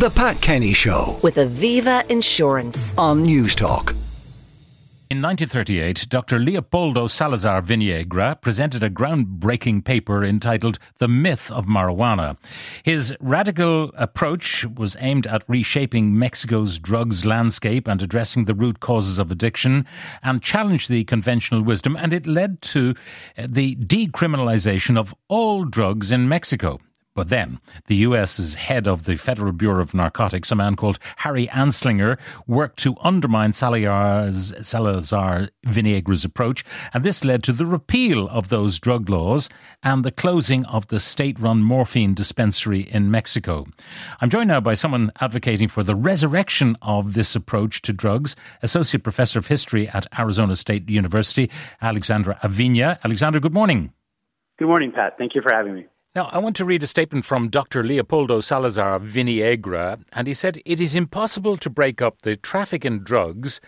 The Pat Kenny Show with Aviva Insurance. on News Talk. In 1938, Dr. Leopoldo Salazar Viniegra presented a groundbreaking paper entitled The Myth of Marijuana. His radical approach was aimed at reshaping Mexico's drugs landscape and addressing the root causes of addiction and challenged the conventional wisdom, and it led to uh, the decriminalization of all drugs in Mexico. Then, the US's head of the Federal Bureau of Narcotics, a man called Harry Anslinger, worked to undermine Salazar's, Salazar Viniegra's approach, and this led to the repeal of those drug laws and the closing of the state-run morphine dispensary in Mexico. I'm joined now by someone advocating for the resurrection of this approach to drugs, Associate Professor of History at Arizona State University, Alexander Avina. Alexander, good morning. Good morning, Pat. Thank you for having me. Now, I want to read a statement from Dr. Leopoldo Salazar Viniegra, and he said, It is impossible to break up the traffic in drugs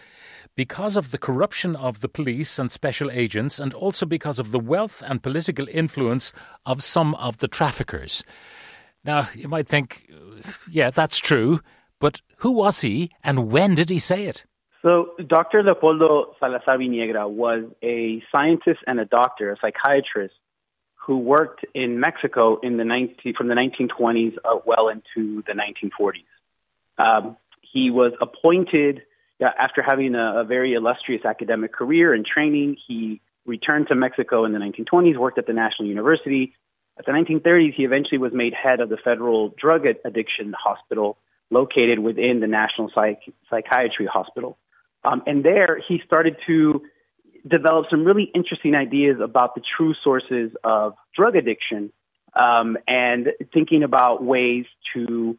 because of the corruption of the police and special agents, and also because of the wealth and political influence of some of the traffickers. Now, you might think, yeah, that's true, but who was he and when did he say it? So, Dr. Leopoldo Salazar Viniegra was a scientist and a doctor, a psychiatrist, who worked in Mexico in the 19, from the 1920s uh, well into the 1940s. Um, he was appointed uh, after having a, a very illustrious academic career and training. He returned to Mexico in the 1920s, worked at the National University. At the 1930s, he eventually was made head of the Federal Drug Addiction Hospital located within the National Psych- Psychiatry Hospital. Um, and there, he started to develop some really interesting ideas about the true sources of drug addiction um, and thinking about ways to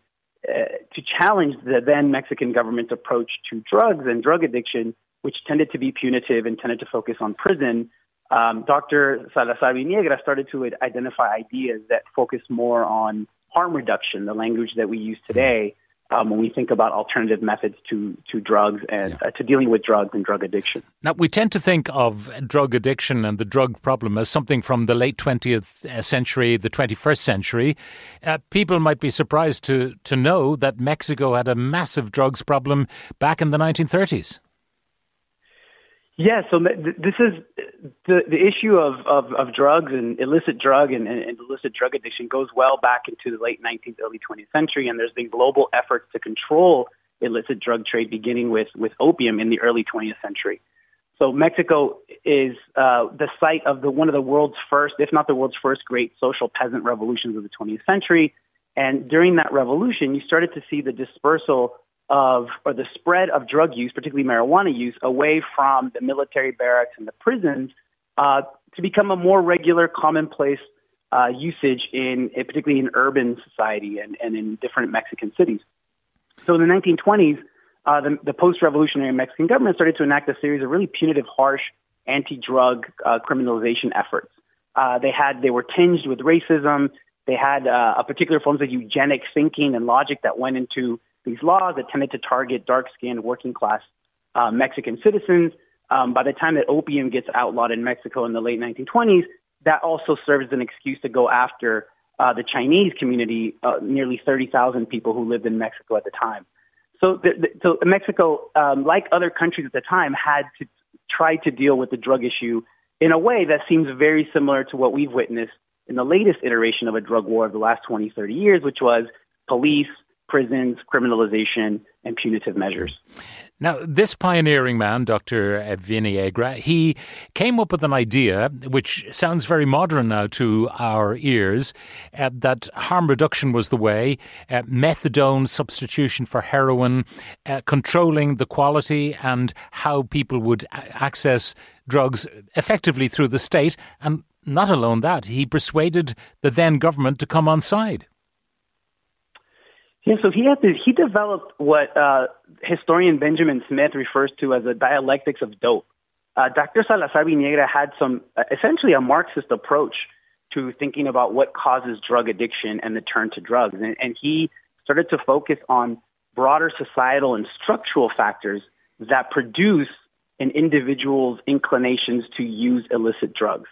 uh, to challenge the then Mexican government's approach to drugs and drug addiction, which tended to be punitive and tended to focus on prison. Um, Dr. Salazar Viniegra started to identify ideas that focus more on harm reduction, the language that we use today, um, when we think about alternative methods to to drugs and yeah. uh, to dealing with drugs and drug addiction. Now, we tend to think of drug addiction and the drug problem as something from the late 20th uh, century, the 21st century. Uh, people might be surprised to to know that Mexico had a massive drugs problem back in the 1930s. Yeah, so this is the the issue of, of, of drugs and illicit drug and, and, illicit drug addiction goes well back into the late 19th, early 20th century, and there's been global efforts to control illicit drug trade, beginning with with opium in the early 20th century. So Mexico is uh, the site of the one of the world's first, if not the world's first, great social peasant revolutions of the 20th century. And during that revolution, you started to see the dispersal of or the spread of drug use, particularly marijuana use, away from the military barracks and the prisons uh, to become a more regular, commonplace uh, usage in particularly in urban society and, and in different Mexican cities. So in the 1920s, uh, the, the post-revolutionary Mexican government started to enact a series of really punitive, harsh anti-drug uh, criminalization efforts. Uh, they had they were tinged with racism. They had uh, a particular forms of eugenic thinking and logic that went into these laws that tended to target dark skinned working class uh, Mexican citizens. Um, by the time that opium gets outlawed in Mexico in the late 1920s, that also serves as an excuse to go after uh, the Chinese community, uh, nearly 30,000 people who lived in Mexico at the time. So, the, the, so Mexico, um, like other countries at the time, had to try to deal with the drug issue in a way that seems very similar to what we've witnessed in the latest iteration of a drug war of the last 20, 30 years, which was police, prisons, criminalization, and punitive measures. Now, this pioneering man, Dr. Viniegra, he came up with an idea which sounds very modern now to our ears uh, that harm reduction was the way, uh, methadone substitution for heroin, uh, controlling the quality and how people would access drugs effectively through the state. And not alone that, he persuaded the then government to come on side. Yeah, so he had he developed what uh, historian Benjamin Smith refers to as a dialectics of dope. Uh, Dr. Salazar Viniegra had some uh, essentially a Marxist approach to thinking about what causes drug addiction and the turn to drugs, and, and he started to focus on broader societal and structural factors that produce an individual's inclinations to use illicit drugs.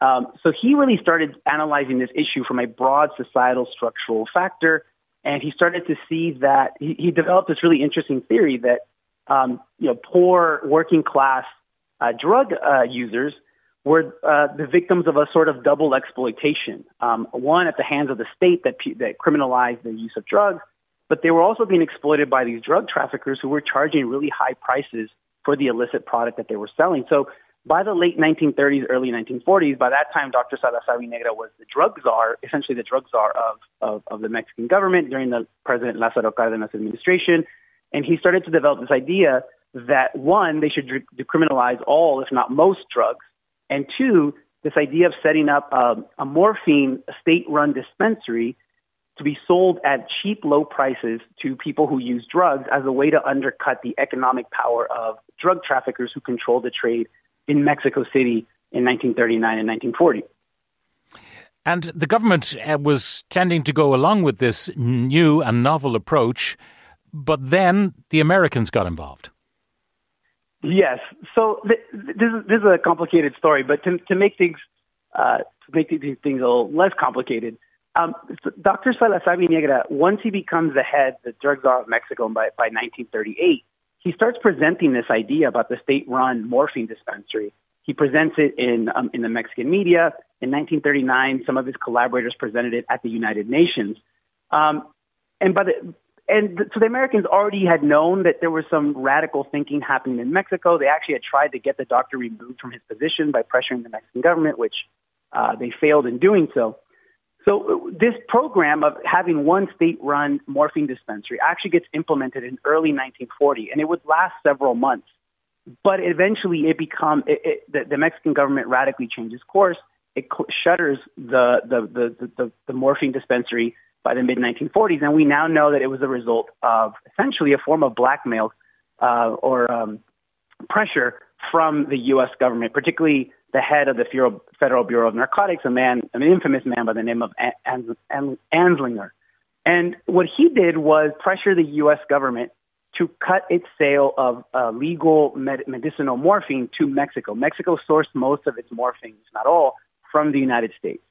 Um, so he really started analyzing this issue from a broad societal structural factor and he started to see that he, he developed this really interesting theory that um, you know poor working class uh, drug uh, users were uh, the victims of a sort of double exploitation. Um, one at the hands of the state that that criminalized the use of drugs, but they were also being exploited by these drug traffickers who were charging really high prices for the illicit product that they were selling. So by the late 1930s, early 1940s, by that time, Dr. Salazar Viniegra was the drug czar, essentially the drug czar of, of, of the Mexican government during the President Lázaro Cárdenas administration. And he started to develop this idea that one, they should decriminalize all, if not most, drugs, and two, this idea of setting up a, a morphine state run dispensary to be sold at cheap, low prices to people who use drugs as a way to undercut the economic power of drug traffickers who control the trade in Mexico City in 1939 and 1940. And the government uh, was tending to go along with this new and novel approach, but then the Americans got involved. Yes. So th- this, is, this is a complicated story, but to, to make things uh, to make these things a little less complicated, um, so Dr. Salazar Viniegra, once he becomes the head, of the drug czar of Mexico by, by 1938, he starts presenting this idea about the state-run morphine dispensary. He presents it in um, in the Mexican media. In 1939, some of his collaborators presented it at the United Nations. Um, and by the and so the Americans already had known that there was some radical thinking happening in Mexico. They actually had tried to get the doctor removed from his position by pressuring the Mexican government, which uh, they failed in doing so. So this program of having one state-run morphine dispensary actually gets implemented in early 1940, and it would last several months. But eventually, it become it, it, the, the Mexican government radically changes course. It cl- shutters the the, the the the morphine dispensary by the mid 1940s, and we now know that it was a result of essentially a form of blackmail uh, or um, pressure from the U.S. government, particularly the head of the Federal Bureau of Narcotics, a man, an infamous man by the name of Anslinger. And what he did was pressure the U.S. government to cut its sale of uh, legal med- medicinal morphine to Mexico. Mexico sourced most of its morphine, if not all, from the United States.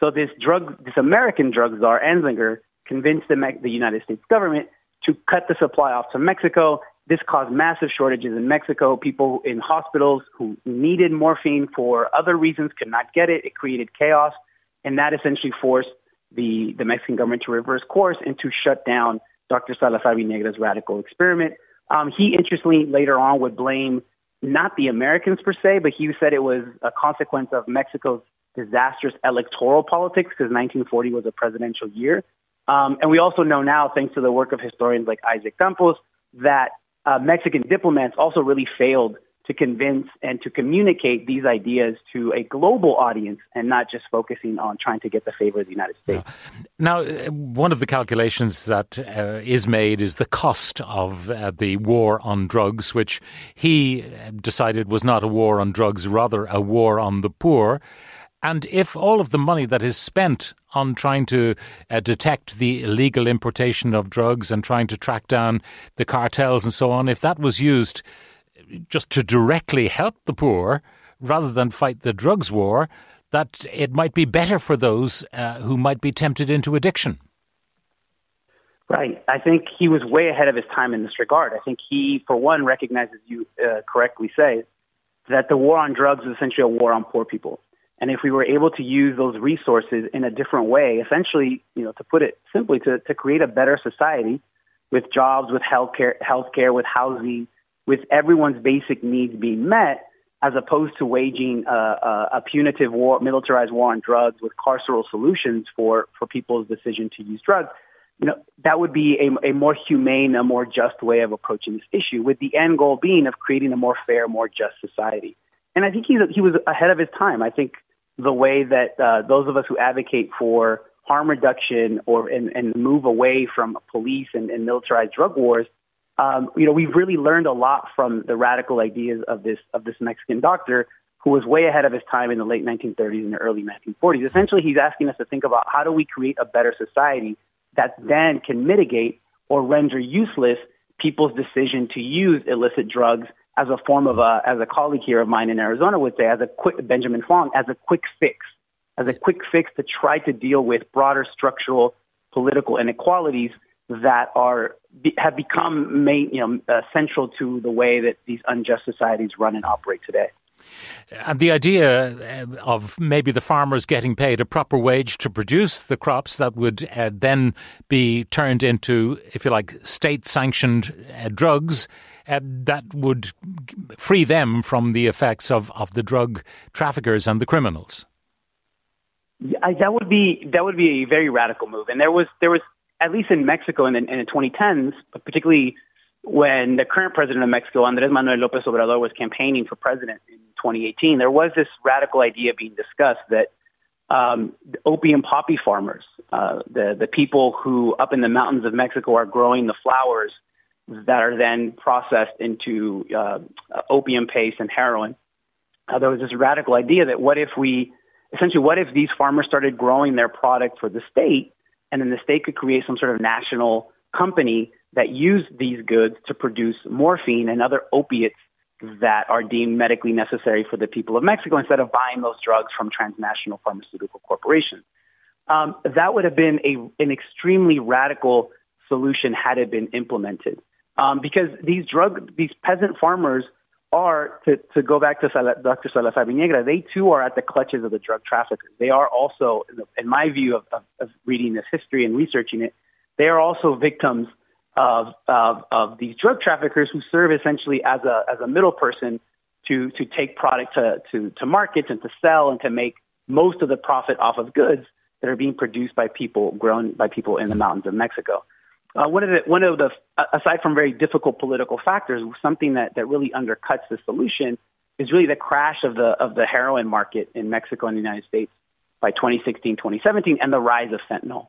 So this drug, this American drug czar, Anslinger, convinced the, the United States government to cut the supply off to Mexico this caused massive shortages in Mexico. People in hospitals who needed morphine for other reasons could not get it. It created chaos. And that essentially forced the, the Mexican government to reverse course and to shut down Dr. Salazar Viniegra's radical experiment. Um, he interestingly later on would blame not the Americans per se, but he said it was a consequence of Mexico's disastrous electoral politics because 1940 was a presidential year. Um, and we also know now, thanks to the work of historians like Isaac Campos, that uh, Mexican diplomats also really failed to convince and to communicate these ideas to a global audience and not just focusing on trying to get the favor of the United States. Now, uh, one of the calculations that uh, is made is the cost of uh, the war on drugs, which he decided was not a war on drugs, rather a war on the poor. And if all of the money that is spent on trying to uh, detect the illegal importation of drugs and trying to track down the cartels and so on, if that was used just to directly help the poor rather than fight the drugs war, that it might be better for those uh, who might be tempted into addiction. Right. I think he was way ahead of his time in this regard. I think he, for one, recognizes you uh, correctly say that the war on drugs is essentially a war on poor people. And if we were able to use those resources in a different way, essentially, you know, to put it simply, to, to create a better society with jobs, with healthcare, healthcare, with housing, with everyone's basic needs being met, as opposed to waging a, a, a punitive war, militarized war on drugs with carceral solutions for, for people's decision to use drugs, you know, that would be a, a more humane, a more just way of approaching this issue, with the end goal being of creating a more fair, more just society. And I think he's, he was ahead of his time. I think the way that uh, those of us who advocate for harm reduction or and, and move away from police and, and militarized drug wars, um, you know, we've really learned a lot from the radical ideas of this of this Mexican doctor who was way ahead of his time in the late 1930s and the early 1940s. Essentially, he's asking us to think about how do we create a better society that then can mitigate or render useless people's decision to use illicit drugs as a form of a, as a colleague here of mine in Arizona would say, as a quick, Benjamin Fong, as a quick fix, as a quick fix to try to deal with broader structural political inequalities that are have become main, you know, uh, central to the way that these unjust societies run and operate today. And the idea uh, of maybe the farmers getting paid a proper wage to produce the crops that would uh, then be turned into, if you like, state sanctioned uh, drugs that would free them from the effects of, of the drug traffickers and the criminals. I, that would be that would be a very radical move, and there was there was at least in Mexico in the, in the 2010s, particularly when the current president of Mexico, Andrés Manuel López Obrador, was campaigning for president in 2018, there was this radical idea being discussed that um, opium poppy farmers, uh, the the people who up in the mountains of Mexico are growing the flowers that are then processed into uh, opium paste and heroin. Uh, there was this radical idea that what if we essentially what if these farmers started growing their product for the state and then the state could create some sort of national company that used these goods to produce morphine and other opiates that are deemed medically necessary for the people of Mexico instead of buying those drugs from transnational pharmaceutical corporations. Um, that would have been a, an extremely radical solution had it been implemented. Um, because these drug, these peasant farmers are, to, to go back to Dr. Salazar Viniegra, they too are at the clutches of the drug traffickers. They are also, in my view of, of, of reading this history and researching it, they are also victims of, of, of these drug traffickers who serve essentially as a, as a middle person to, to take product to, to, to markets and to sell and to make most of the profit off of goods that are being produced by people grown by people in the mountains of Mexico. Uh, one of the one of the aside from very difficult political factors, something that, that really undercuts the solution is really the crash of the of the heroin market in Mexico and the United States by 2016, 2017, and the rise of fentanyl.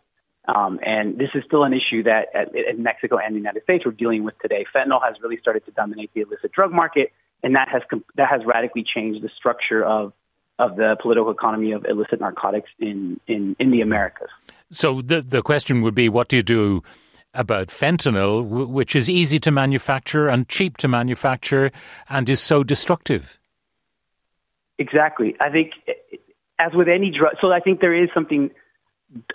Um, and this is still an issue that at, in Mexico and the United States we're dealing with today. Fentanyl has really started to dominate the illicit drug market, and that has that has radically changed the structure of of the political economy of illicit narcotics in in, in the Americas. So the the question would be, what do you do? About fentanyl, which is easy to manufacture and cheap to manufacture and is so destructive. Exactly. I think, as with any drug, so I think there is something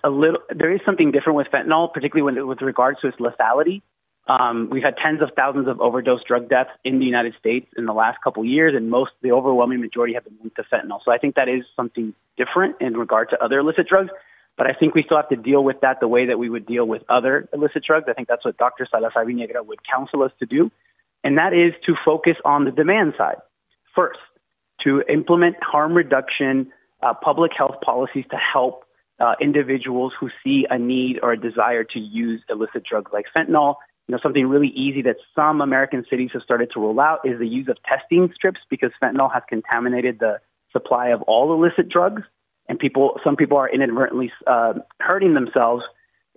a little there is something different with fentanyl, particularly when, with regards to its lethality. Um, we've had tens of thousands of overdose drug deaths in the United States in the last couple of years, and most, the overwhelming majority, have been linked to fentanyl. So I think that is something different in regard to other illicit drugs. But I think we still have to deal with that the way that we would deal with other illicit drugs. I think that's what Dr. Salazar Viniegra would counsel us to do, and that is to focus on the demand side first, to implement harm reduction uh, public health policies to help uh, individuals who see a need or a desire to use illicit drugs like fentanyl. You know, something really easy that some American cities have started to roll out is the use of testing strips because fentanyl has contaminated the supply of all illicit drugs, and people, some people are inadvertently uh, hurting themselves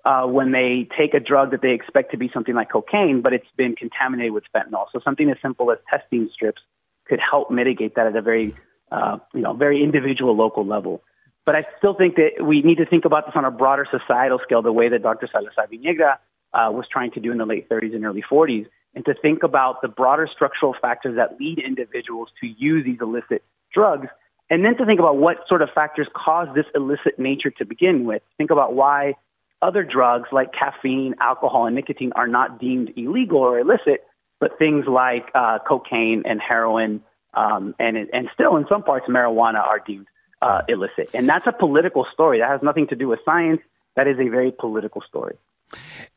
uh, when they take a drug that they expect to be something like cocaine, but it's been contaminated with fentanyl. So something as simple as testing strips could help mitigate that at a very, uh, you know, very individual local level. But I still think that we need to think about this on a broader societal scale, the way that Dr. Salazar Viniegra uh, was trying to do in the late 30s and early 40s, and to think about the broader structural factors that lead individuals to use these illicit drugs, and then to think about what sort of factors cause this illicit nature to begin with. Think about why other drugs like caffeine, alcohol, and nicotine are not deemed illegal or illicit, but things like uh, cocaine and heroin, um, and, and still in some parts marijuana are deemed uh, illicit. And that's a political story. That has nothing to do with science. That is a very political story.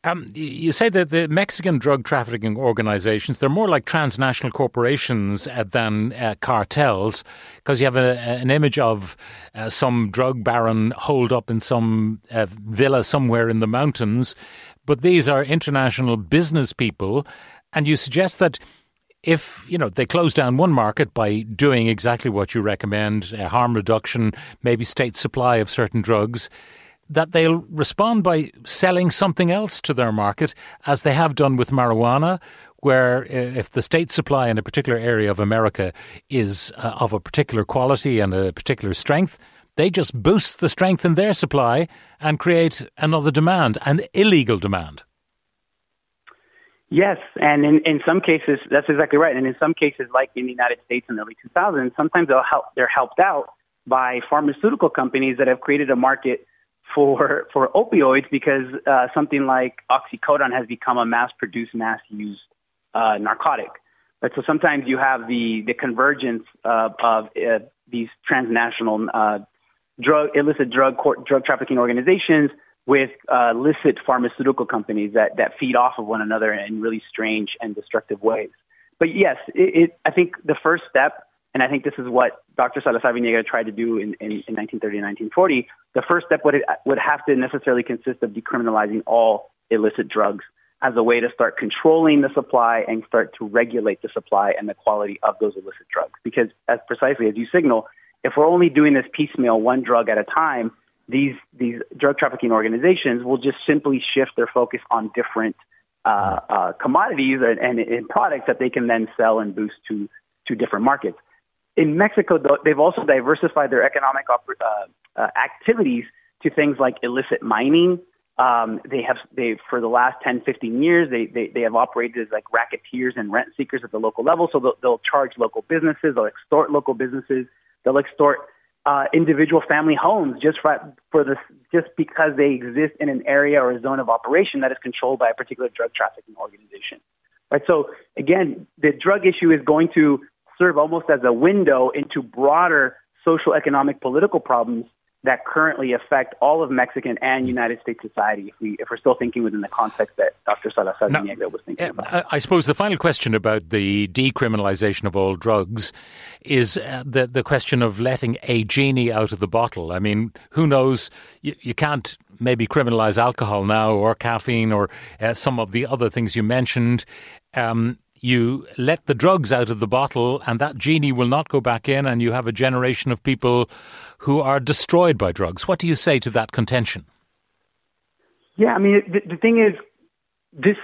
Um, you say that the Mexican drug trafficking organizations, they're more like transnational corporations uh, than uh, cartels because you have a, an image of uh, some drug baron holed up in some uh, villa somewhere in the mountains. But these are international business people. And you suggest that if you know they close down one market by doing exactly what you recommend, uh, harm reduction, maybe state supply of certain drugs, that they'll respond by selling something else to their market, as they have done with marijuana. Where uh, if the state supply in a particular area of America is uh, of a particular quality and a particular strength, they just boost the strength in their supply and create another demand, an illegal demand. Yes, and in, in some cases, that's exactly right. And in some cases, like in the United States in the early 2000s, sometimes they'll help, they're helped out by pharmaceutical companies that have created a market for for opioids because uh, something like oxycodone has become a mass-produced, mass-used uh, narcotic. So sometimes you have the the convergence of, of uh, these transnational uh, drug illicit drug court, drug trafficking organizations with uh, illicit pharmaceutical companies that that feed off of one another in really strange and destructive ways. But yes, it, it, I think the first step, and I think this is what Dr. Salazar Viniegra tried to do in, in, in 1930 and 1940. The first step would would have to necessarily consist of decriminalizing all illicit drugs as a way to start controlling the supply and start to regulate the supply and the quality of those illicit drugs. Because, as precisely as you signal, if we're only doing this piecemeal, one drug at a time, these these drug trafficking organizations will just simply shift their focus on different uh, uh, commodities and, and, products that they can then sell and boost to to different markets. In Mexico, they've also diversified their economic uh, uh, activities to things like illicit mining, um, they have they for the last 10, 15 years they, they they have operated as like racketeers and rent seekers at the local level. So they'll, they'll charge local businesses, they'll extort local businesses, they'll extort uh, individual family homes just for for this just because they exist in an area or a zone of operation that is controlled by a particular drug trafficking organization. Right. So again, the drug issue is going to serve almost as a window into broader social, economic, political problems that currently affect all of Mexican and United States society if we if we're still thinking within the context that Dr. Salazar now, was thinking about. I suppose the final question about the decriminalization of all drugs is uh, the the question of letting a genie out of the bottle. I mean, who knows? You, you can't maybe criminalize alcohol now or caffeine or uh, some of the other things you mentioned. Um, you let the drugs out of the bottle, and that genie will not go back in, and you have a generation of people who are destroyed by drugs. What do you say to that contention? Yeah, I mean, the, the thing is, this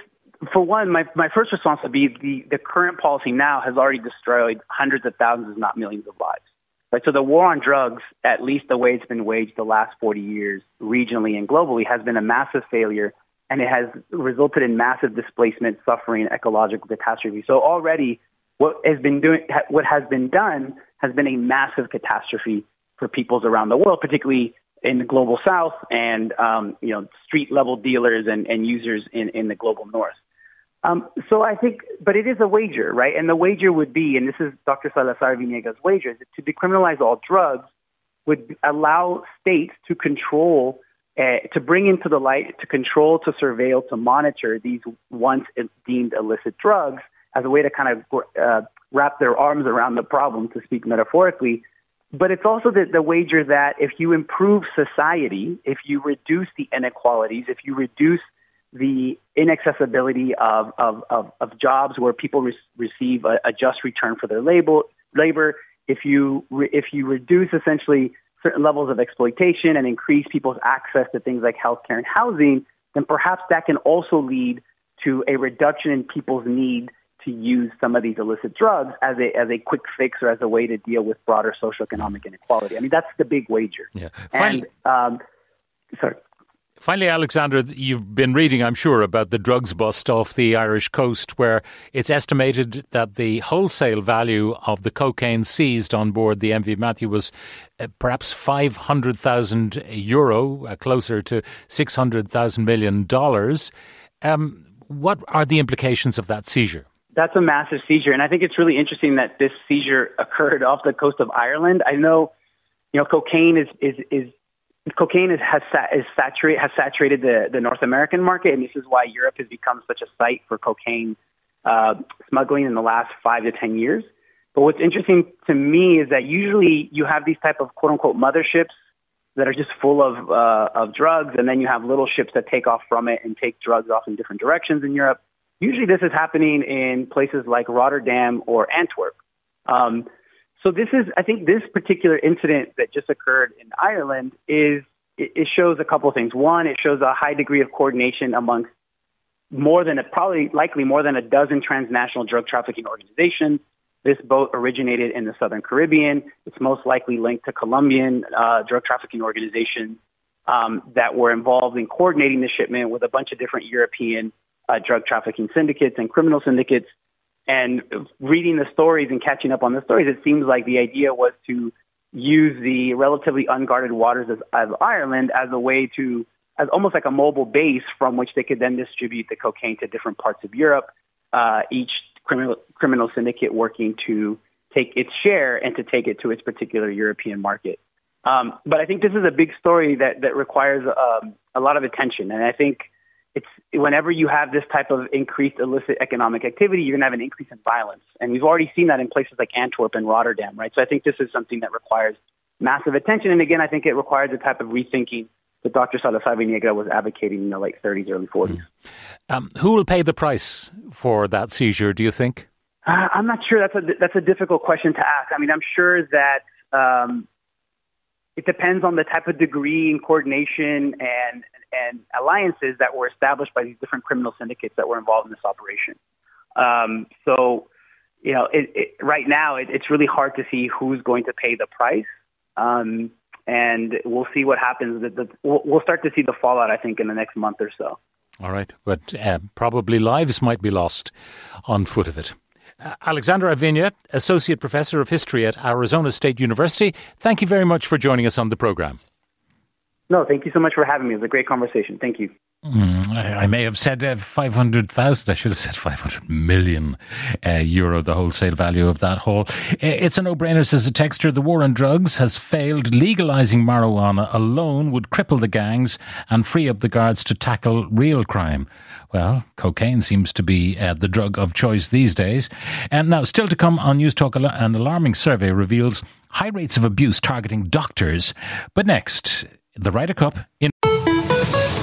for one, my, my first response would be the, the current policy now has already destroyed hundreds of thousands, if not millions of lives. Right? So the war on drugs, at least the way it's been waged the last 40 years, regionally and globally, has been a massive failure and it has resulted in massive displacement, suffering, ecological catastrophe. So already, what has been doing, what has been done, has been a massive catastrophe for peoples around the world, particularly in the global south and um, you know street level dealers and, and users in, in the global north. Um, so I think, but it is a wager, right? And the wager would be, and this is Dr. Salazar Viniegra's wager, to decriminalize all drugs would allow states to control uh, to bring into the light, to control, to surveil, to monitor these once deemed illicit drugs as a way to kind of uh, wrap their arms around the problem, to speak metaphorically. But it's also the, the wager that if you improve society, if you reduce the inequalities, if you reduce the inaccessibility of, of, of, of jobs where people re- receive a, a, just return for their labor, labor if you, re- if you reduce essentially certain levels of exploitation and increase people's access to things like healthcare and housing, then perhaps that can also lead to a reduction in people's need to use some of these illicit drugs as a as a quick fix or as a way to deal with broader socioeconomic inequality. I mean, that's the big wager. Yeah. Finally, and, um, sorry. Finally, Alexander, you've been reading, I'm sure, about the drugs bust off the Irish coast, where it's estimated that the wholesale value of the cocaine seized on board the MV Matthew was uh, perhaps 500,000 euro, uh, closer to 600,000 million dollars. Um, what are the implications of that seizure? That's a massive seizure, and I think it's really interesting that this seizure occurred off the coast of Ireland. I know, you know, cocaine is is is cocaine is, has is saturate has saturated the the North American market, and this is why Europe has become such a site for cocaine uh, smuggling in the last five to ten years. But what's interesting to me is that usually you have these type of quote unquote motherships that are just full of uh, of drugs, and then you have little ships that take off from it and take drugs off in different directions in Europe. Usually, this is happening in places like Rotterdam or Antwerp. Um, so this is, I think, this particular incident that just occurred in Ireland is it, shows a couple of things. One, it shows a high degree of coordination amongst more than a, probably likely more than a dozen transnational drug trafficking organizations. This boat originated in the Southern Caribbean. It's most likely linked to Colombian uh, drug trafficking organizations um, that were involved in coordinating the shipment with a bunch of different European uh, drug trafficking syndicates and criminal syndicates and reading the stories and catching up on the stories, it seems like the idea was to use the relatively unguarded waters of, of Ireland as a way to, as almost like a mobile base from which they could then distribute the cocaine to different parts of Europe. Uh, each criminal criminal syndicate working to take its share and to take it to its particular European market. Um, but I think this is a big story that that requires um, a lot of attention, and I think it's whenever you have this type of increased illicit economic activity, you're going to have an increase in violence, and we've already seen that in places like Antwerp and Rotterdam, right? So I think this is something that requires massive attention, and again, I think it requires a type of rethinking that Dr. Salazar Viniegra was advocating in the late 30s, early 40s. Um, who will pay the price for that seizure? Do you think? Uh, I'm not sure. That's a that's a difficult question to ask. I mean, I'm sure that um, it depends on the type of degree and coordination and and alliances that were established by these different criminal syndicates that were involved in this operation. Um, so, you know, it, it, right now it, it's really hard to see who's going to pay the price. Um, and we'll see what happens. The, the, we'll start to see the fallout, I think, in the next month or so. All right, but uh, probably lives might be lost on foot of it. Uh, Alexander Avina, Associate Professor of History at Arizona State University, thank you very much for joining us on the program. No, thank you so much for having me. It was a great conversation. Thank you. Mm, I, may have said uh, 500,000. I should have said 500 million uh, euro, the wholesale value of that haul. It's a no-brainer, says the texter. The war on drugs has failed. Legalizing marijuana alone would cripple the gangs and free up the guards to tackle real crime. Well, cocaine seems to be uh, the drug of choice these days. And now, still to come on News Talk, an alarming survey reveals high rates of abuse targeting doctors. But next, the Ryder Cup in